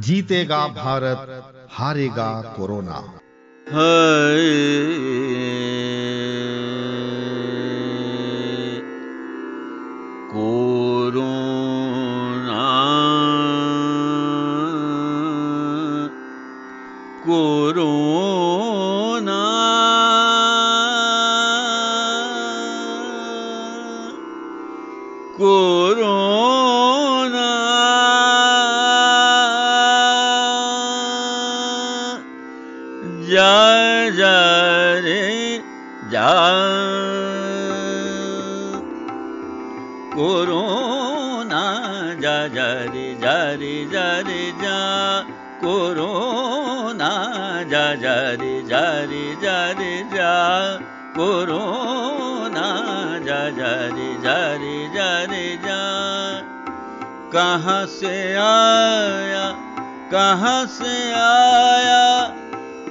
जीतेगा भारत हारेगा corona. Corona जा जा रे जा रे जा रे, जा। कोरोना, जा जा रे जा रे जा रे, जा। कहाँ से आया, कहाँ से आया,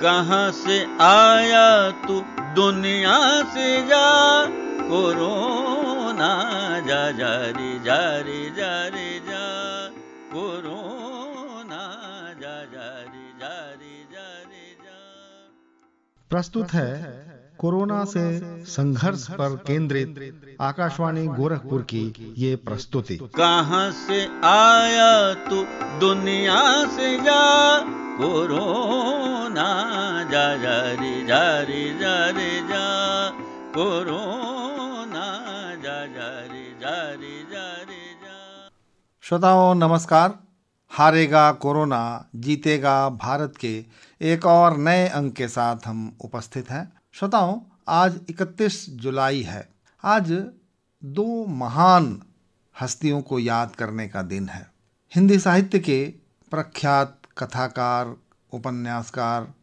कहाँ से आया तू दुनिया से जा। कोरोना, जा जा रे जा रे जा रे, जा। कोरोना प्रस्तुत है कोरोना से संघर्ष पर केंद्रित आकाशवाणी गोरखपुर की ये प्रस्तुति। कहाँ से आया तू? दुनिया से जा। कोरोना जा जा रे जा रे जा रे जा। कोरोना जा जा रे जा रे जा रे जा। श्रोताओं नमस्कार। हारेगा कोरोना, जीतेगा भारत के एक और नए अंक के साथ हम उपस्थित हैं। श्रोताओं, आज 31 जुलाई है। आज दो महान हस्तियों को याद करने का दिन है। हिंदी साहित्य के प्रख्यात कथाकार, उपन्यासकार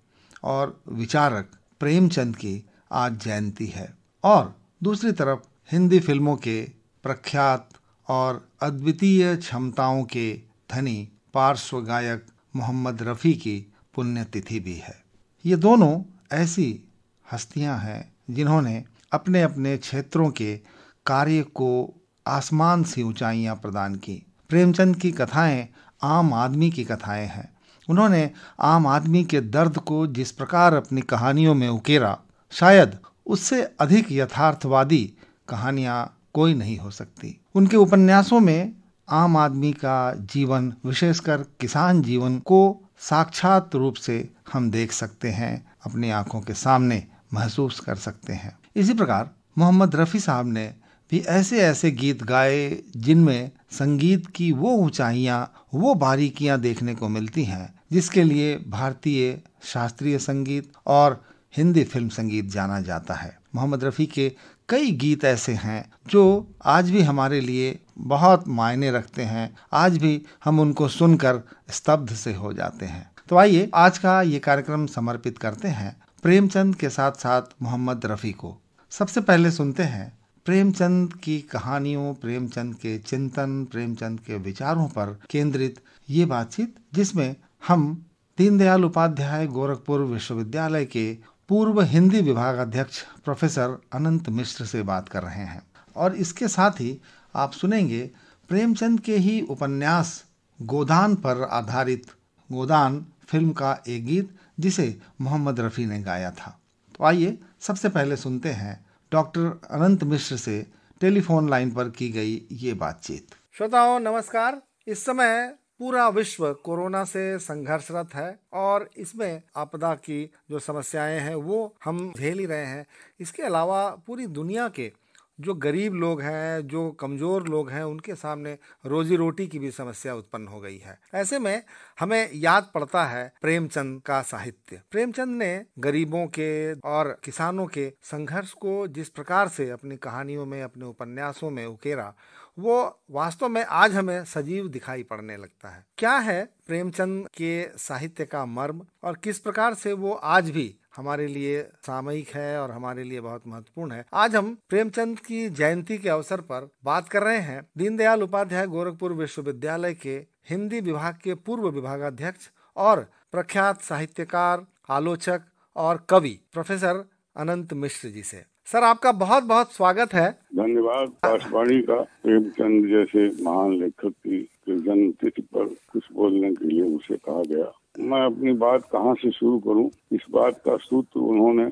और विचारक प्रेमचंद की आज जयंती है। और दूसरी तरफ़ हिंदी फ़िल्मों के प्रख्यात और अद्वितीय क्षमताओं के धनी पार्श्व गायक मोहम्मद रफ़ी की पुण्यतिथि भी है। ये दोनों ऐसी हस्तियाँ हैं जिन्होंने अपने अपने क्षेत्रों के कार्य को आसमान सी ऊंचाइयाँ प्रदान की। प्रेमचंद की कथाएँ आम आदमी की कथाएँ हैं। उन्होंने आम आदमी के दर्द को जिस प्रकार अपनी कहानियों में उकेरा, शायद उससे अधिक यथार्थवादी कहानियाँ कोई नहीं हो सकती। उनके उपन्यासों में आम आदमी का जीवन, विशेषकर किसान जीवन को साक्षात रूप से हम देख सकते हैं, अपनी आँखों के सामने महसूस कर सकते हैं। इसी प्रकार मोहम्मद रफ़ी साहब ने भी ऐसे ऐसे गीत गाए, जिनमें संगीत की वो ऊंचाइयाँ, वो बारीकियाँ देखने को मिलती हैं, जिसके लिए भारतीय शास्त्रीय संगीत और हिंदी फ़िल्म संगीत जाना जाता है। मोहम्मद रफ़ी के कई गीत ऐसे हैं, जो आज भी हमारे लिए बहुत मायने रखते हैं। आज भी हम उनको सुनकर स्तब्ध से हो जाते हैं। तो आइए आज का ये कार्यक्रम समर्पित करते हैं प्रेमचंद के साथ साथ मोहम्मद रफ़ी को। सबसे पहले सुनते हैं प्रेमचंद की कहानियों, प्रेमचंद के चिंतन, प्रेमचंद के विचारों पर केंद्रित ये बातचीत, जिसमें हम दीनदयाल उपाध्याय गोरखपुर विश्वविद्यालय के पूर्व हिंदी विभाग अध्यक्ष प्रोफेसर अनंत मिश्र से बात कर रहे हैं। और इसके साथ ही आप सुनेंगे प्रेमचंद के ही उपन्यास गोदान पर आधारित, गोदान फ़िल्म का एक गीत, जिसे मोहम्मद रफ़ी ने गाया था। तो आइए सबसे पहले सुनते हैं डॉक्टर अनंत मिश्र से टेलीफोन लाइन पर की गई ये बातचीत। श्रोताओं, नमस्कार। इस समय पूरा विश्व कोरोना से संघर्षरत है और इसमें आपदा की जो समस्याएँ हैं, वो हम झेल ही रहे हैं। इसके अलावा पूरी दुनिया के जो गरीब लोग हैं, जो कमज़ोर लोग हैं, उनके सामने रोजी रोटी की भी समस्या उत्पन्न हो गई है। ऐसे में हमें याद पड़ता है प्रेमचंद का साहित्य। प्रेमचंद ने गरीबों के और किसानों के संघर्ष को जिस प्रकार से अपनी कहानियों में, अपने उपन्यासों में उकेरा, वो वास्तव में आज हमें सजीव दिखाई पड़ने लगता है। क्या है प्रेमचंद के साहित्य का मर्म और किस प्रकार से वो आज भी हमारे लिए सामयिक है और हमारे लिए बहुत महत्वपूर्ण है। आज हम प्रेमचंद की जयंती के अवसर पर बात कर रहे हैं। दीनदयाल उपाध्याय गोरखपुर विश्वविद्यालय के हिंदी विभाग के पूर्व विभागाध्यक्ष और प्रख्यात साहित्यकार, आलोचक और कवि, प्रोफेसर अनंत मिश्र जी से। सर आपका बहुत बहुत स्वागत है। धन्यवाद आकाशवाणी का प्रेमचंद जैसे महान लेखक की जन्म तिथि पर कुछ बोलने के लिए मुझे कहा गया। मैं अपनी बात कहाँ से शुरू करूँ? इस बात का सूत्र उन्होंने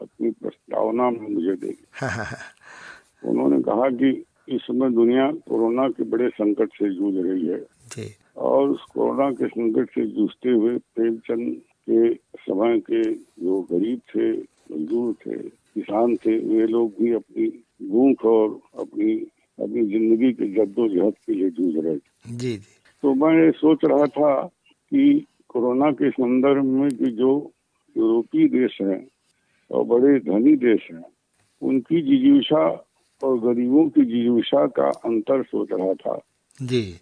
अपनी प्रस्तावना में मुझे दे उन्होंने कहा कि इस समय दुनिया कोरोना के बड़े संकट से जूझ रही है। जी। और उस कोरोना के संकट से जूझते हुए प्रेमचंद के समय के जो गरीब थे मजदूर थे किसान थे वे लोग भी अपनी भूख और अपनी अपनी ज़िंदगी के जद्दोजहद के लिए जूझ रहे थे। जी जी। तो मैं सोच रहा था कि कोरोना के संदर्भ में कि जो यूरोपीय देश हैं और बड़े धनी देश हैं उनकी जिजीविषा और गरीबों की जिजीविशा का अंतर सोच रहा था। जी।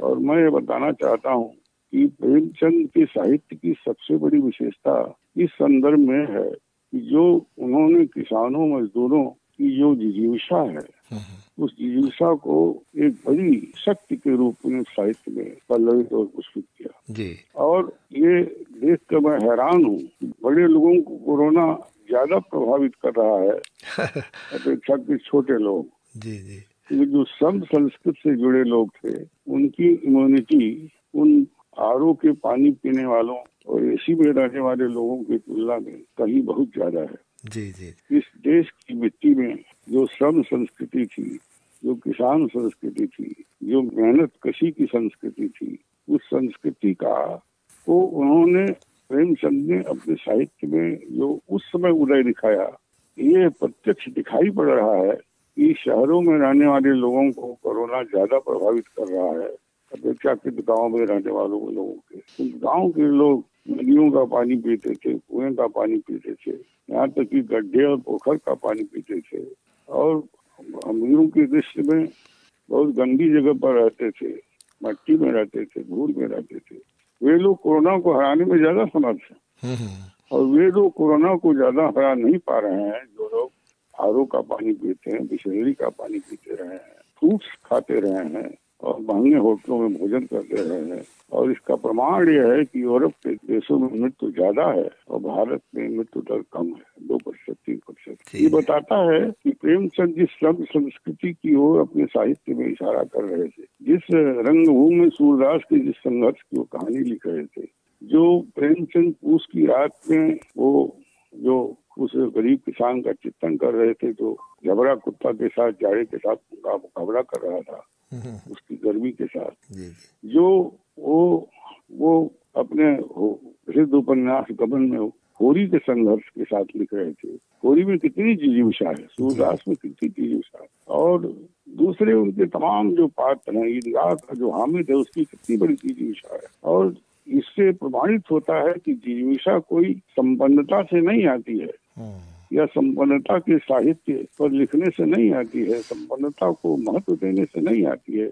और मैं ये बताना चाहता हूँ कि प्रेमचंद के साहित्य की सबसे बड़ी विशेषता इस संदर्भ में है कि जो उन्होंने किसानों मजदूरों की जो जिजीविशा है उस जिजीविशा को एक बड़ी शक्ति के रूप में साहित्य में पल्लवित और पुष्पित किया। जी। और ये देख कर मैं हैरान हूँ बड़े लोगों को कोरोना ज़्यादा प्रभावित कर रहा है अपेक्षा के छोटे लोग। जी जी। ये जो सब संस्कृत से जुड़े लोग थे उनकी इम्यूनिटी उन आर के पानी पीने वालों और एसी में रहने वाले लोगों की तुलना में कहीं बहुत ज़्यादा है। जी जी। इस देश की मिट्टी में जो श्रम संस्कृति थी जो किसान संस्कृति थी जो मेहनत कशी की संस्कृति थी उस संस्कृति का को उन्होंने प्रेमचंद ने अपने साहित्य में जो उस समय उदय दिखाया ये प्रत्यक्ष दिखाई पड़ रहा है कि शहरों में रहने वाले लोगों को कोरोना ज़्यादा प्रभावित कर रहा है। अपेक्षाकृत गाँव में रहने वालों के लोगों के गाँव के लोग नदियों का पानी पीते थे कुएँ का पानी पीते थे यहाँ तक कि गड्ढे और पोखर का पानी पीते थे और अमीरों की दृष्टि में बहुत गंदी जगह पर रहते थे मट्टी में रहते थे धूल में रहते थे वे लोग कोरोना को हराने में ज़्यादा समर्थ है और वे लोग कोरोना को ज़्यादा हरा नहीं पा रहे हैं जो लोग आरो का पानी पीते हैं बिशनरी का पानी पीते रहे हैं फ्रूट्स खाते रहे हैं और महँगे होटलों में भोजन कर रहे हैं। और इसका प्रमाण यह है कि यूरोप के देशों में मृत्यु ज़्यादा है और भारत में मृत्यु दर कम है दो प्रतिशत तीन प्रतिशत। ये बताता है कि प्रेमचंद जिस शब्द संस्कृति की ओर अपने साहित्य में इशारा कर रहे थे जिस रंगभूमि में सूरदास के जिस संघर्ष की वो कहानी लिख रहे थे जो प्रेमचंद पूस की रात में वो जो उस गरीब किसान का चिंतन कर रहे थे जो झबरा कुत्ता के साथ जाड़े के साथ उनका मुकाबला कर रहा था उसकी गर्मी के साथ। जो वो वो अपने प्रसिद्ध उपन्यास गबन में होरी के संघर्ष के साथ लिख रहे थे। होरी में कितनी जिजीविशा है? सूरदास में कितनी जिजीविशा है? और दूसरे उनके तमाम जो पात्र हैं ईदगाह का जो हामिद है उसकी कितनी बड़ी जिजीविशा है? और इससे प्रमाणित होता है कि जिजीविशा कोई संपन्नता से नहीं आती है। या संपन्नता के साहित्य पर लिखने से नहीं आती है संपन्नता को महत्व देने से नहीं आती है।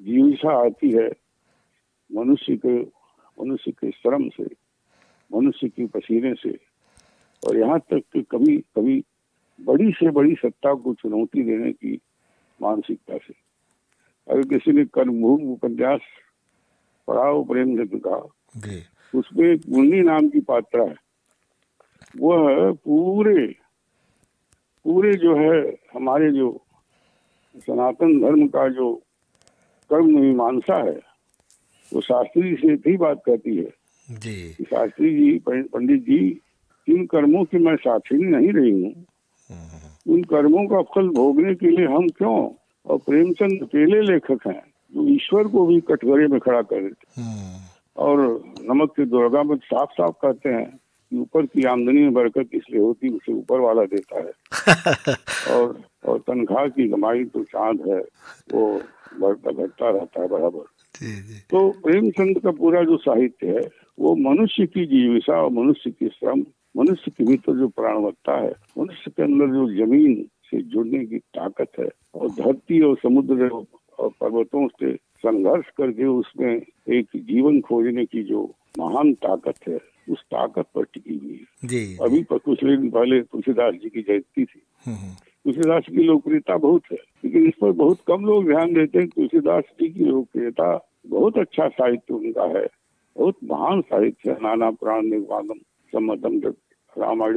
जीविका आती है मनुष्य के मनुष्य के श्रम से मनुष्य की पसीने से। और यहाँ तक कि कभी कभी बड़ी से बड़ी सत्ता को चुनौती देने की मानसिकता से। अगर किसी ने कर्मभूमि उपन्यास पढ़ाओ प्रेम का उसमें एक मुन्नी नाम की पात्रा है। वह पूरे पूरे जो है हमारे जो सनातन धर्म का जो कर्म मीमांसा है वो शास्त्री से भी बात कहती है जी शास्त्री जी पंडित जी इन कर्मों की मैं साक्षी नहीं रही हूँ हम्म। उन कर्मों का फल भोगने के लिए हम क्यों और प्रेमचंद अकेले लेखक हैं जो ईश्वर को भी कटघरे में खड़ा कर देते हम्म। और नमक के दुर्गा में साफ़ साफ़ कहते हैं कि ऊपर की आमदनी में बरकत इसलिए होती उसे ऊपर वाला देता है। और और तनख्वाह की कमाई तो चाँद है वो बढ़ता घटता रहता है बराबर। तो प्रेमचंद का पूरा जो साहित्य है वो मनुष्य की जीविका और मनुष्य की श्रम मनुष्य के भीतर जो प्राणवत्ता है मनुष्य के अंदर जो ज़मीन से जुड़ने की ताकत है और धरती और समुद्र और पर्वतों से संघर्ष करके उसमें एक जीवन खोजने की जो महान ताकत है उस ताकत पर टिकी हुई है। अभी पर कुछ दिन पहले तुलसीदास जी की जयंती थी। हम्म, हम्म। तुलसीदास की लोकप्रियता बहुत है लेकिन इस पर बहुत कम लोग ध्यान देते हैं। तुलसीदास जी की लोकप्रियता बहुत अच्छा साहित्य उनका है बहुत महान साहित्य है। नाना प्राण निर्वादम सम्मतम रामायण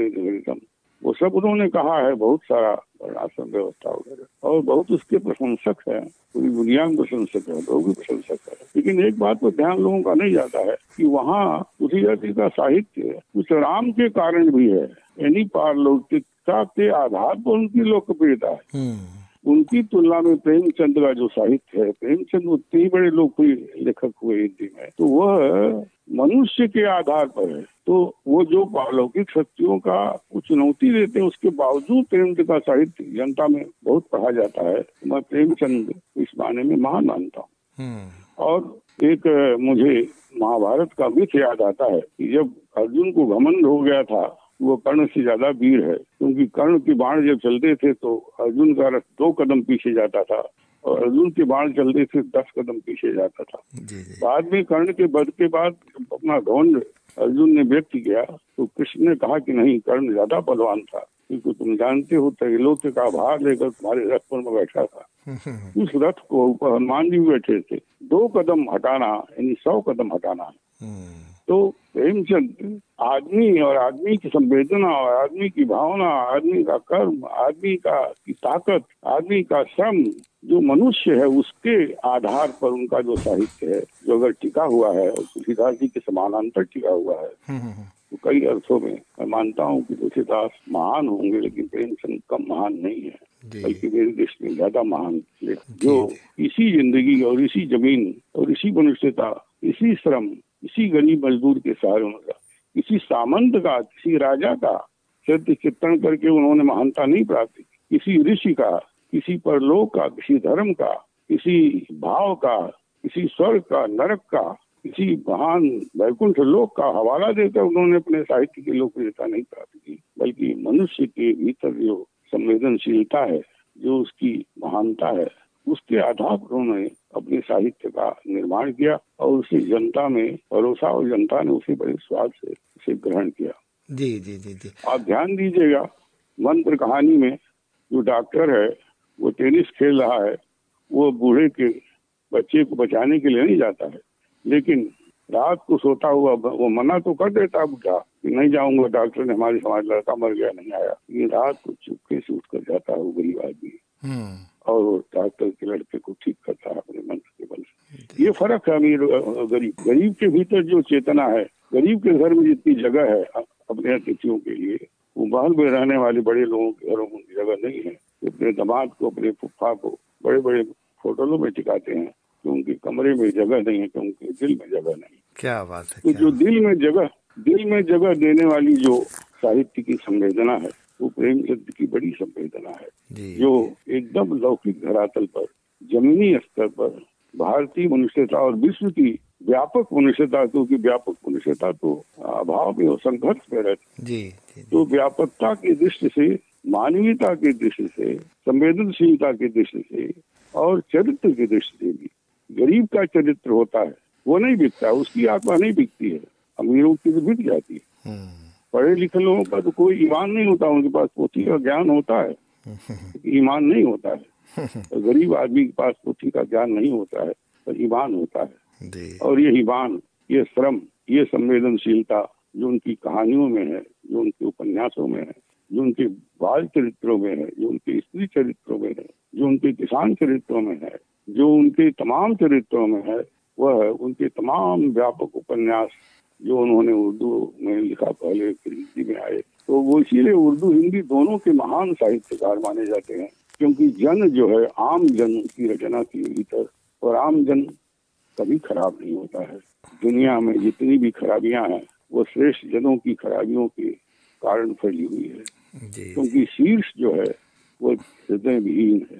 वो सब उन्होंने कहा है बहुत सारा राशन व्यवस्था वगैरह। और बहुत उसके प्रशंसक है पूरी दुनिया में प्रशंसक है लोग भी प्रशंसक है। लेकिन एक बात पर ध्यान लोगों का नहीं जाता है कि वहाँ उसी जाति का साहित्य उस राम के कारण भी है। यानी पारलौकिकता के आधार पर उनकी लोकप्रियता है। हम्म, उनकी तुलना में प्रेमचंद का जो साहित्य है प्रेमचंद उतने ही बड़े लोकप्रिय लेखक हुए हिंदी में तो वह मनुष्य के आधार पर है। तो वो जो पारलौकिक शक्तियों का चुनौती देते हैं उसके बावजूद प्रेमचंद का साहित्य जनता में बहुत पढ़ा जाता है। मैं प्रेमचंद इस माने में महान मानता हूँ। हम्म, और एक मुझे महाभारत का मिथ याद आता है कि जब अर्जुन को घमंड हो गया था वो कर्ण से ज़्यादा वीर है। क्योंकि कर्ण के बाण जब चलते थे तो अर्जुन का रथ दो कदम पीछे जाता था और अर्जुन के बाण चलते थे दस कदम पीछे जाता था। बाद में कर्ण के वध के बाद अपना घमंड अर्जुन ने व्यक्त किया तो कृष्ण ने कहा कि नहीं कर्ण ज़्यादा बलवान था क्योंकि तुम जानते हो त्रैलोक्य का भार लेकर तुम्हारे रथ पर मैं बैठा था। हम्म, उस रथ को ऊपर हनुमान जी बैठे थे। दो कदम हटाना यानी सौ कदम हटाना। हम्म, तो प्रेमचंद आदमी और आदमी की संवेदना और आदमी की भावना आदमी का कर्म आदमी का की ताकत आदमी का श्रम जो मनुष्य है उसके आधार पर उनका जो साहित्य है जो अगर टिका हुआ है और तुलसीदास जी के समानांतर टिका हुआ है हम्म, हम्म, तो कई अर्थों में मैं मानता हूँ कि तुलसीदास महान होंगे लेकिन प्रेमचंद कम महान नहीं है। बल्कि मेरे देश में ज़्यादा महान जो। इसी ज़िंदगी और इसी ज़मीन और इसी मनुष्यता इसी श्रम इसी गरीब मजदूर के सहारे उनका किसी सामंत का, किसी राजा का सत्य चित्रण करके उन्होंने महानता नहीं प्राप्त की। किसी ऋषि का, किसी परलोक का, किसी धर्म का, किसी भाव का, किसी स्वर्ग का, नरक का, किसी महान वैकुंठ लोक का हवाला देकर उन्होंने अपने साहित्य की लोकप्रियता नहीं प्राप्त की, बल्कि मनुष्य के भीतर जो संवेदनशीलता है, जो उसकी महानता है उसके आधार पर उन्होंने अपने साहित्य का निर्माण किया और उसे जनता में परोसा और जनता ने उसे बड़े स्वाद से उसे ग्रहण किया। जी जी जी जी। आप ध्यान दीजिएगा मंत्र कहानी में जो डॉक्टर है वो टेनिस खेल रहा है वो बूढ़े के बच्चे को बचाने के लिए नहीं जाता है लेकिन रात को सोता हुआ वो मना तो कर देता है बूढ़ा कि नहीं जाऊँगा डॉक्टर ने हमारे समाज लड़का मर गया नहीं आया। ये रात को चुपके से उठ कर जाता है वो गरीब आदमी। हम्म, और डॉक्टर के लड़के को ठीक करता है अपने मंत्र के बल ये फ़र्क है अमीर गरीब। गरीब के भीतर जो चेतना है गरीब के घर में जितनी जगह है अपने अतिथियों के लिए वो महल में रहने वाले बड़े लोगों के घरों में जगह नहीं है। अपने दामाद को अपने फुफा को बड़े बड़े होटलों में टिकाते हैं कि उनके कमरे में जगह नहीं है कि उनके दिल में जगह नहीं क्या बात है तो जो दिल में जगह दिल में जगह देने वाली जो साहित्य की संवेदना है वो प्रेमचंद की बड़ी संवेदना है। जो एकदम लौकिक धरातल पर जमीनी स्तर पर भारतीय मनुष्यता और विश्व की व्यापक मनुष्यता क्योंकि व्यापक मनुष्यता तो अभाव में और संघर्ष में रहती तो व्यापकता की दृष्टि से मानवीयता की दृष्टि से संवेदनशीलता की दृष्टि से और चरित्र की दृष्टि से भी गरीब का चरित्र होता है वो नहीं बिकता उसकी आत्मा नहीं बिकती है अमीरों की तो बिक जाती है। हम्म, पढ़े लिखे लोगों का तो कोई ईमान नहीं होता उनके पास पोथी का ज्ञान होता है। ईमान नहीं होता है। और गरीब आदमी के पास पोथी का ज्ञान नहीं होता है पर ईमान होता है। और ये ईमान ये श्रम ये संवेदनशीलता जो उनकी कहानियों में है जो उनके उपन्यासों में है जो उनके बाल चरित्रों में है जो उनके स्त्री चरित्रों में है जो उनके किसान चरित्रों में है जो उनके तमाम चरित्रों में है वह उनके तमाम व्यापक उपन्यास जो उन्होंने उर्दू में लिखा पहले फिर हिंदी में आए तो वो इसीलिए उर्दू हिंदी दोनों के महान साहित्यकार माने जाते हैं क्योंकि जन जो है आम जन की रचना की भीतर और आम जन कभी खराब नहीं होता है। दुनिया में जितनी भी खराबियाँ हैं वो श्रेष्ठ जनों की खराबियों के कारण फैली हुई है। क्योंकि शीर्ष जो है वो हृदय विहीन है।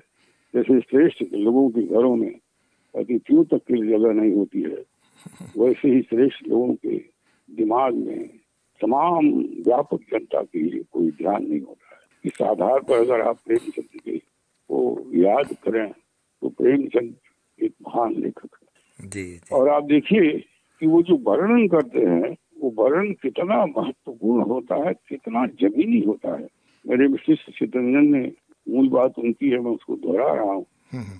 जैसे श्रेष्ठ लोगों के घरों में अतिथियों तक के लिए जगह नहीं होती है वैसे ही श्रेष्ठ लोगों के दिमाग में तमाम व्यापक जनता के लिए कोई ध्यान नहीं होता है। इस आधार पर अगर आप प्रेमचंद के को याद करें तो प्रेमचंद एक महान लेखक है। जी जी। और आप देखिए कि वो जो वर्णन करते हैं वो वर्णन कितना महत्वपूर्ण होता है कितना जमीनी होता है। मेरे विशिष्ट चितरंजन ने मूल बात उनकी है मैं उसको दोहरा रहा हूँ। हम्म,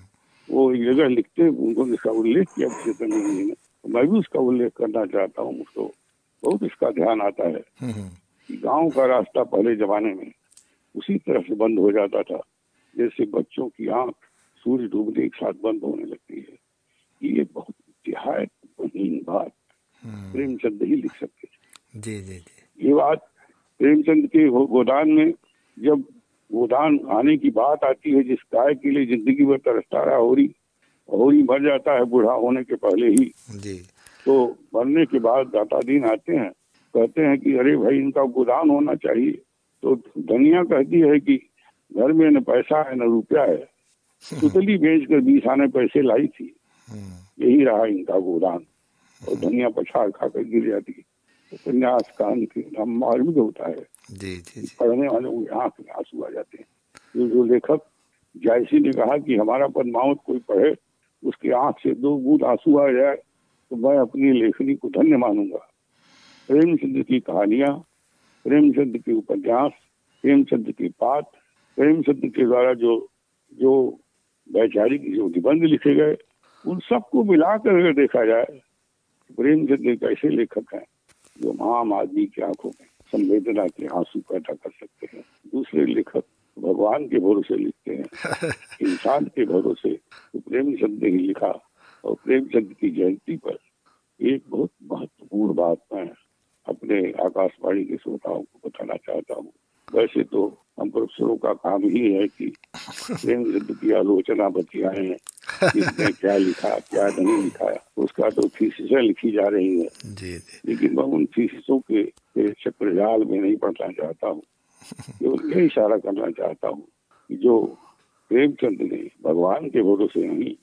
वो एक जगह लिखते हैं, उनको इसका उल्लेख किया चितरंजन जी ने। मैं भी उसका उल्लेख करना चाहता हूँ मुझको बहुत इसका ध्यान आता है हम्म, कि गाँव का रास्ता पहले जमाने में उसी तरह से बंद हो जाता था जैसे बच्चों की आँख सूर्य डूबने के साथ बंद होने लगती है। ये बहुत बहीन बात हम्म। प्रेमचंद ही लिख सकते थे जी जी जी। ये बात प्रेमचंद के गोदान में जब गोदान आने की बात आती है जिस गाय के लिए ज़िंदगी भर तरसता रहा होरी होरी मर जाता है बूढ़ा होने के पहले ही। जी। तो भरने के बाद दाता दिन आते हैं कहते हैं कि अरे भाई इनका गोदान होना चाहिए। तो धनिया कहती है कि घर में न पैसा है न रुपया है। पुतली बेच कर बीस आने पैसे लाई थी। हम्म। यही रहा इनका गोदान। और धनिया पछाड़ खाकर गिर जाती। है उपन्यास के नाम मालूम होता है। जी जी पढ़ने वाले को आँख में आँसू आ जाते हैं। जो जो लेखक जायसी ने कहा कि हमारा पद्मावत कोई पढ़े उसकी आँख से दो बूंद आँसू आ जाए तो मैं अपनी लेखनी को धन्य मानूँगा। प्रेमचंद की कहानियाँ, प्रेमचंद के उपन्यास, प्रेमचंद के पाठ, प्रेमचंद के द्वारा जो जो वैचारिक, जो निबंध लिखे गए, उन सबको मिलाकर अगर देखा जाए प्रेमचंद एक ऐसे लेखक हैं, जो आम आदमी की आँखों में संवेदना के आँसू पैदा कर सकते हैं। दूसरे लेखक भगवान के भरोसे लिखते हैं। इंसान के भरोसे तो प्रेमचंद ने लिखा और प्रेमचंद की जयंती पर एक बहुत महत्वपूर्ण बात मैं अपने आकाशवाणी के श्रोताओं को बताना चाहता हूँ। वैसे तो हम प्रोफेसरों का काम ही है कि प्रेमचंद की आलोचना बतियाए किसने क्या लिखा क्या नहीं लिखा उसका तो थीसिसें लिखी जा रही है। लेकिन मैं उन थीसिसों के, के चक्रजाल में नहीं पढ़ना चाहता हूँ। ये इशारा करना चाहता हूँ जो प्रेमचंद ने भगवान के भरोसे नहीं,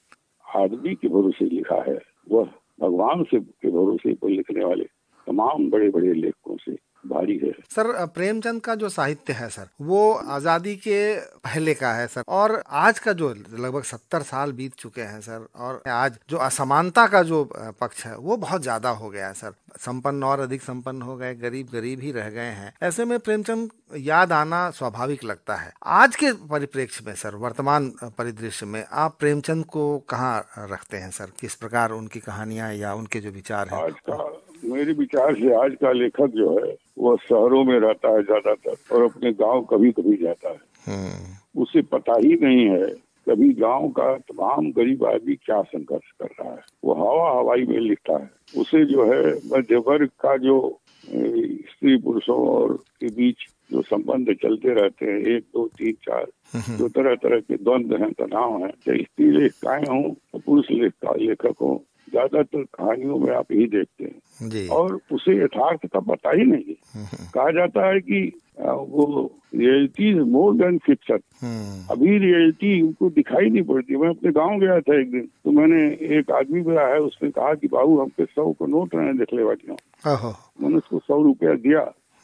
आदमी के भरोसे लिखा है, वह भगवान से, के भरोसे पर लिखने वाले तमाम बड़े बड़े लेखकों से भारी है। सर प्रेमचंद का जो साहित्य है सर वो आज़ादी के पहले का है सर। और आज का जो लगभग सत्तर साल बीत चुके हैं सर और आज जो असमानता का जो पक्ष है वो बहुत ज़्यादा हो गया है सर। संपन्न और अधिक संपन्न हो गए गरीब गरीब ही रह गए हैं। ऐसे में प्रेमचंद याद आना स्वाभाविक लगता है। आज के परिप्रेक्ष्य में सर वर्तमान परिदृश्य में आप प्रेमचंद को कहाँ रखते हैं सर? किस प्रकार उनकी कहानियाँ या उनके जो विचार हैं? आज का मेरे विचार से आज का लेखक जो है वो शहरों में रहता है ज़्यादातर और अपने गाँव कभी कभी जाता है हम्म। उसे पता ही नहीं है कभी गाँव का तमाम गरीब आदमी क्या संघर्ष कर रहा है वो हवा हवाई में लिखता है उसे जो है मध्य वर्ग का जो स्त्री पुरुषों और के बीच जो संबंध चलते रहते हैं एक दो तीन चार हम्म। जो तरह तरह के द्वंद्व हैं तनाव हैं चाहे स्त्री लेखकाएँ हों पुरुष लेखक हो ज़्यादातर कहानियों में आप यही देखते हैं। जी। और उसे यथार्थ का पता ही नहीं कहा जाता है कि वो रियलिटी मोर देन फिक्सन अभी रियलिटी उनको दिखाई नहीं पड़ती। मैं अपने गाँव गया था एक दिन तो मैंने एक आदमी मिला है उसने कहा कि बाबू हमके सौ को नोट रहे देख ले मैंने उसको सौ रुपया दिया।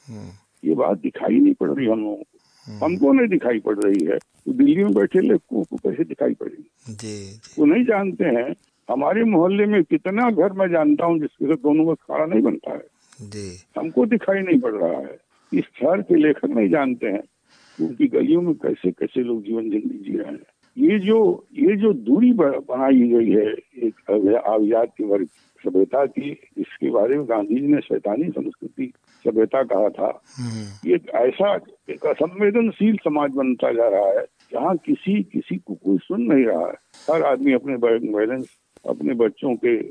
हम्म। ये बात दिखाई नहीं पड़ रही हम लोगों को। हम्म। हमको नहीं दिखाई पड़ रही है। तो दिल्ली में बैठे लोगों को कैसे दिखाई पड़ेगी? वो नहीं जानते हैं हमारे मोहल्ले में कितना घर मैं जानता हूँ जिसके साथ दोनों का खाना नहीं बनता है। जी। हमको दिखाई नहीं पड़ रहा है। इस शहर के लेखक नहीं जानते हैं उनकी गलियों में कैसे कैसे लोग जीवन ज़िंदगी जी रहे हैं। ये जो ये जो दूरी बनाई गई है एक अभिजात वर्ग सभ्यता की इसके बारे में गांधी जी ने शैतानी संस्कृति सभ्यता कहा था। हम्म। ये ऐसा एक असंवेदनशील समाज बनता जा रहा है जहाँ किसी किसी को कोई सुन नहीं रहा है। हर आदमी अपने बैलेंस अपने बच्चों के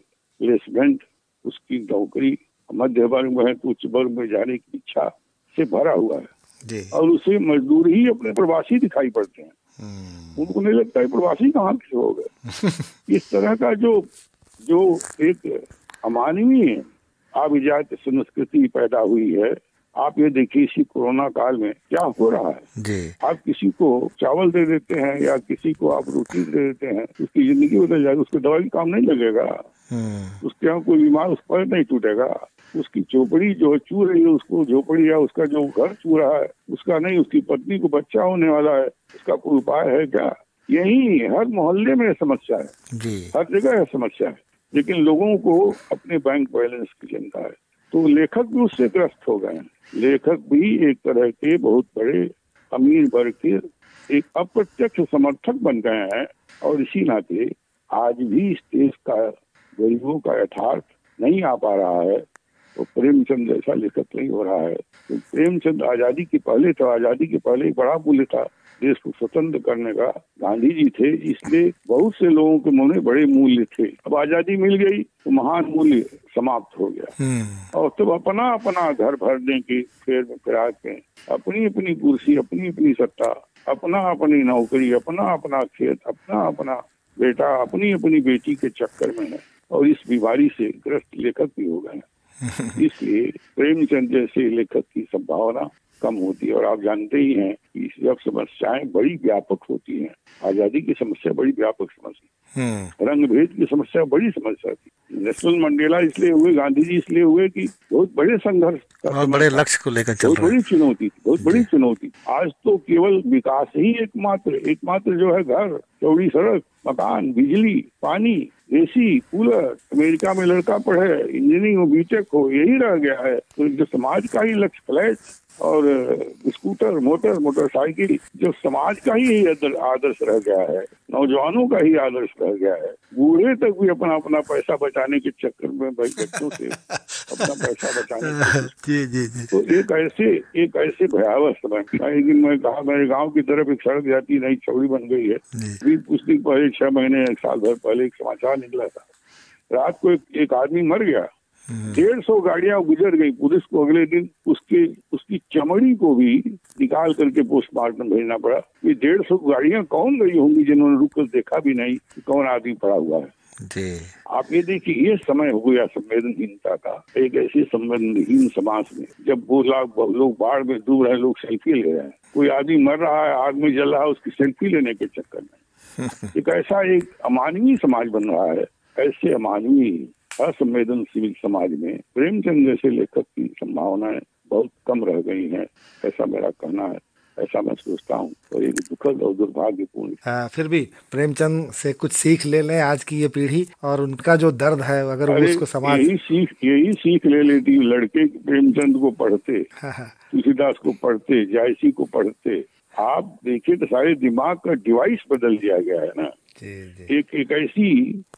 प्लेसमेंट उसकी नौकरी मध्य वर्ग में तो उच्च वर्ग में जाने की इच्छा से भरा हुआ है। और उसे मजदूर ही अपने प्रवासी दिखाई पड़ते हैं। हम्म। उनको नहीं लगता है प्रवासी कहाँ से हो गए। इस तरह का जो जो एक अमानवीय आभिजात संस्कृति पैदा हुई है आप ये देखिए इसी कोरोना काल में क्या हो रहा है। जी। आप किसी को चावल दे देते हैं या किसी को आप रोटी दे देते हैं उसकी ज़िंदगी बदल जाएगी उसको दवाई काम नहीं लगेगा। हम्म। उसके यहाँ कोई बीमार उस पर नहीं टूटेगा। उसकी झोपड़ी जो चू रही है उसको झोपड़ी या उसका जो घर चू रहा है उसका नहीं उसकी पत्नी को बच्चा होने वाला है उसका कोई उपाय है क्या? यही हर मोहल्ले में समस्या है। जी। हर जगह समस्या है। लेकिन लोगों को अपने बैंक बैलेंस की चिंता है। तो लेखक भी उससे ग्रस्त हो गए। लेखक भी एक तरह के बहुत बड़े अमीर वर्ग के एक अप्रत्यक्ष समर्थक बन गए हैं और इसी नाते आज भी इस देश का गरीबों का यथार्थ नहीं आ पा रहा है। तो प्रेमचंद जैसा लेखक नहीं हो रहा है। तो प्रेमचंद आज़ादी के पहले था आज़ादी के पहले बड़ा मूल्य था। देश को स्वतंत्र करने का गांधी जी थे इसलिए बहुत से लोगों के मन में बड़े मूल्य थे। अब आज़ादी मिल गई तो महान मूल्य समाप्त हो गया। हम्म। और तब अपना अपना घर भरने की फेर में फिरा के अपनी अपनी कुर्सी अपनी अपनी सत्ता अपना अपनी नौकरी अपना अपना खेत अपना अपना बेटा अपनी अपनी बेटी के चक्कर में है। और इस बीमारी से ग्रस्त लेखक भी हो गए इसलिए प्रेमचंद जैसे लेखक की संभावना कम होती है और आप जानते ही हैं कि जब समस्याएँ बड़ी व्यापक होती हैं। आज़ादी की समस्या बड़ी व्यापक समस्या हम्म। रंग भेद की समस्या बड़ी समस्या थी। नेशनल मंडेला इसलिए हुए गांधी जी इसलिए हुए कि बहुत बड़े संघर्ष बहुत और बड़े लक्ष्य को लेकर चल बहुत बड़ी चुनौती थी बहुत बड़ी चुनौती आज तो केवल विकास ही एकमात्र एकमात्र जो है घर। चौड़ी सड़क, मकान, बिजली, पानी, एसी, कूलर, अमेरिका में लड़का पढ़े, इंजीनियरिंग हो, बीटेक हो, यही रह गया है। तो जो समाज का ही लक्ष्य, फ्लैट और स्कूटर, मोटर, मोटरसाइकिल, जो समाज का ही आदर्श रह गया है, नौजवानों का ही आदर्श रह गया है। बूढ़े तक भी अपना अपना पैसा बचाने के चक्कर में बच्चों से। अपना पैसा बचाने की जी जी जी। तो एक ऐसे एक ऐसे भयावह समय एक दिन मैं कहा मेरे गाँव की तरफ़ एक सड़क जाती नई चौड़ी बन गई है। कुछ दिन पहले छह महीने एक साल भर पहले एक समाचार निकला था। रात को एक, एक आदमी मर गया। डेढ़ सौ गाड़ियाँ गुजर गई पुलिस को अगले दिन। उसके उसकी चमड़ी को भी निकाल करके पोस्टमार्टम भेजना पड़ा। ये डेढ़ सौ गाड़ियाँ कौन गई होंगी जिन्होंने रुक कर देखा भी नहीं कौन आदमी पड़ा हुआ है? जी। आप ये देखिए ये समय हो गया संवेदनहीनता का। एक ऐसे संवेदनहीन समाज में जब वो लोग लोग बाढ़ में डूब रहे लोग सेल्फी ले रहे हैं कोई आदमी मर रहा है आग में जल रहा है उसकी सेल्फी लेने के चक्कर में। एक ऐसा एक अमानवीय समाज बन रहा है ऐसे अमानवीय असंवेदनशील समाज में प्रेमचंद जैसे लेखक की संभावनाएँ बहुत कम रह गई हैं ऐसा मेरा कहना है। ऐसा मैं सोचता हूँ। और एक दुखद और दुर्भाग्यपूर्ण फिर भी प्रेमचंद से कुछ सीख ले लें आज की ये पीढ़ी और उनका जो दर्द है अगर वो उसको समाज यही सीख यही सीख ले लेती लड़के प्रेमचंद को पढ़ते हाँ, हाँ, तुलसीदास को पढ़ते जायसी को पढ़ते। आप देखिए तो सारे दिमाग का डिवाइस बदल दिया गया है ना। जी जी। एक एक ऐसी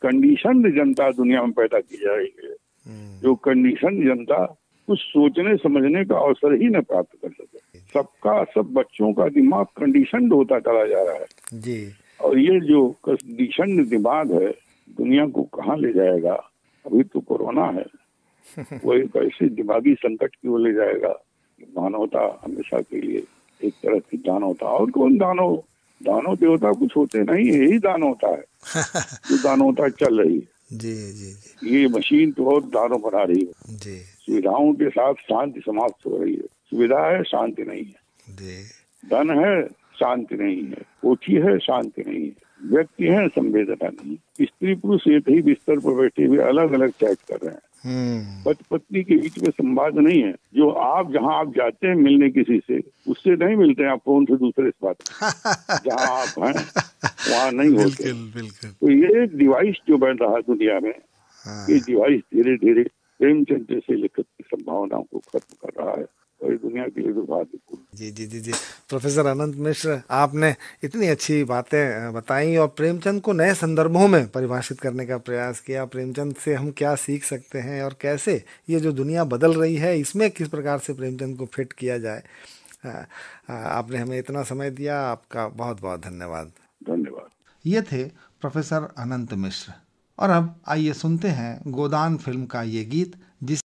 कंडीशन जनता दुनिया में पैदा की जा रही है हम्म, जो कंडीशन जनता कुछ सोचने समझने का अवसर ही न प्राप्त कर सके। सबका सब बच्चों का दिमाग कंडीशन होता चला जा रहा है। जी। और ये जो कंडीशन दिमाग है दुनिया को कहाँ ले जाएगा? अभी तो कोरोना है। वो एक ऐसे दिमागी संकट की ओर ले जाएगा मानवता हमेशा के लिए एक तरह की दानवता। और कौन दानव दानव देवता कुछ होते नहीं यही दानवता है। जो दानवता चल रही है। जी जी जी। ये मशीन तो और दानव बना रही है। जी। सुविधाओं के साथ शांति समाप्त हो रही है। सुविधा है शांति नहीं है। धन है शांति नहीं है। कोठी है शांति नहीं है। व्यक्ति है संवेदना नहीं स्त्री पुरुष एक ही बिस्तर पर बैठे हुए अलग अलग चैट कर रहे हैं। हम्म। पति पत्नी के बीच में संवाद नहीं है। जो आप जहाँ आप जाते हैं मिलने किसी से उससे नहीं मिलते हैं आप फ़ोन से दूसरे से बात जहाँ आप हैं वहाँ नहीं होते। तो ये डिवाइस जो बन रहा है दुनिया में हाँ। ये डिवाइस धीरे धीरे प्रेमचंद जैसे लेखक की संभावनाओं को खत्म कर रहा है। और दुनिया के लिए दुर्भाग्यपूर्ण जी जी जी जी। प्रोफेसर अनंत मिश्र आपने इतनी अच्छी बातें बताई और प्रेमचंद को नए संदर्भों में परिभाषित करने का प्रयास किया। प्रेमचंद से हम क्या सीख सकते हैं और कैसे ये जो दुनिया बदल रही है इसमें किस प्रकार से प्रेमचंद को फिट किया जाए? आपने हमें इतना समय दिया। आपका बहुत बहुत धन्यवाद। धन्यवाद। ये थे प्रोफेसर अनंत मिश्र। और अब आइए सुनते हैं गोदान फ़िल्म का ये गीत जिस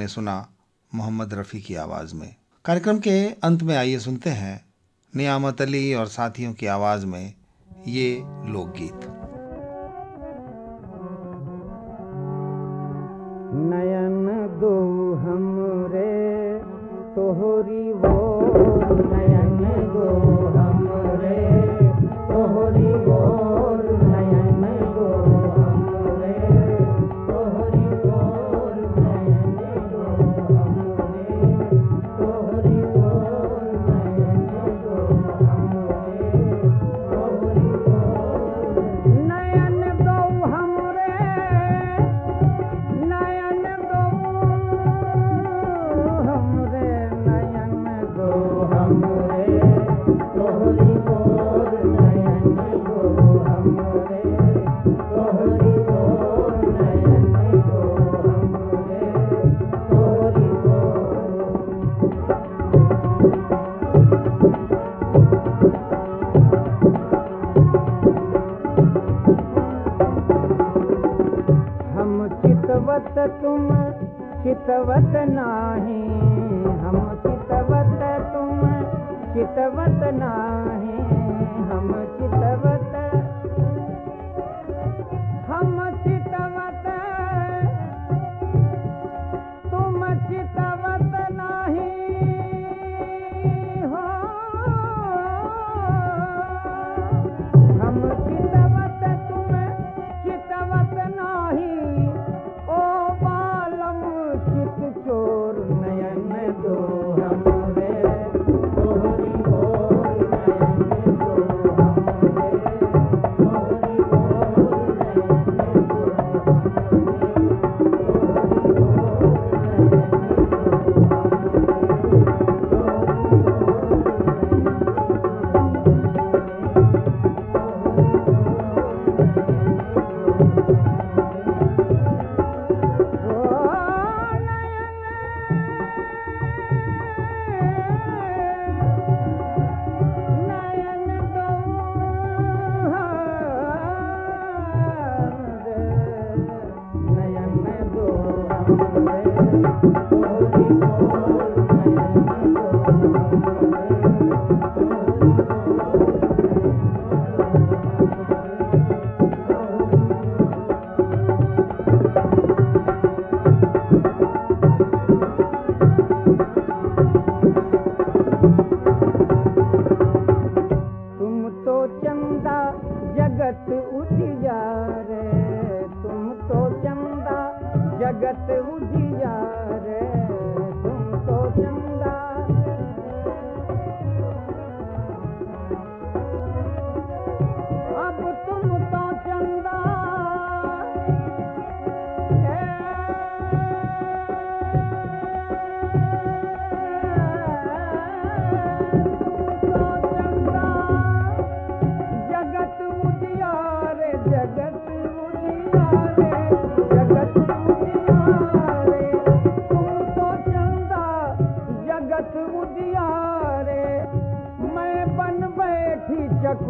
आपने सुना मोहम्मद रफ़ी की आवाज़ में। कार्यक्रम के अंत में आइए सुनते हैं नियामत अली और साथियों की आवाज़ में ये लोकगीत। नयन दो हमरे, तोहरी वो नयन दो हुज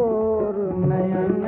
போர் நயன்.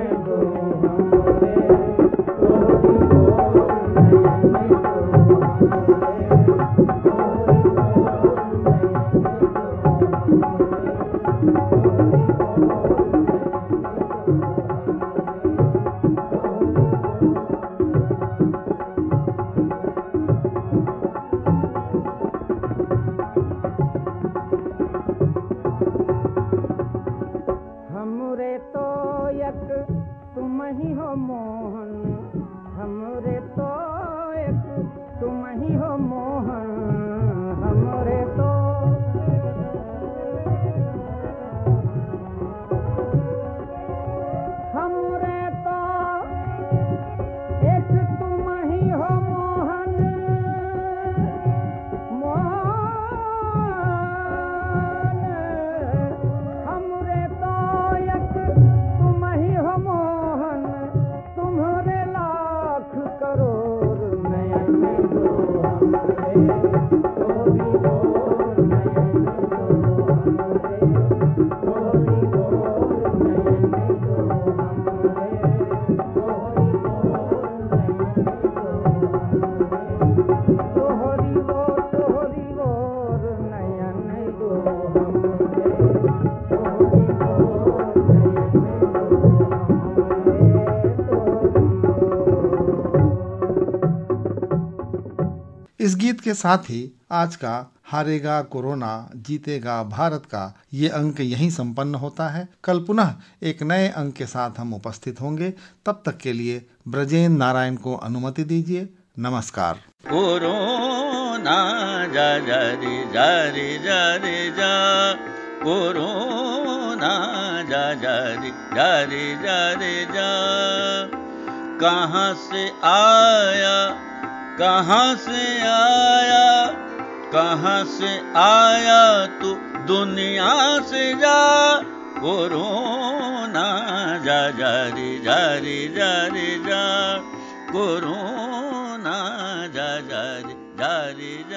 इस गीत के साथ ही आज का हारेगा कोरोना, जीतेगा भारत का ये अंक यहीं संपन्न होता है। कल पुनः एक नए अंक के साथ हम उपस्थित होंगे। तब तक के लिए ब्रजेंद्र नारायण को अनुमति दीजिए। नमस्कार। कहाँ से आया कहाँ से आया, कहाँ से आया तू दुनिया से जा? कोरोना जा जा रे, जा जा रे, जा। कोरोना जा जा।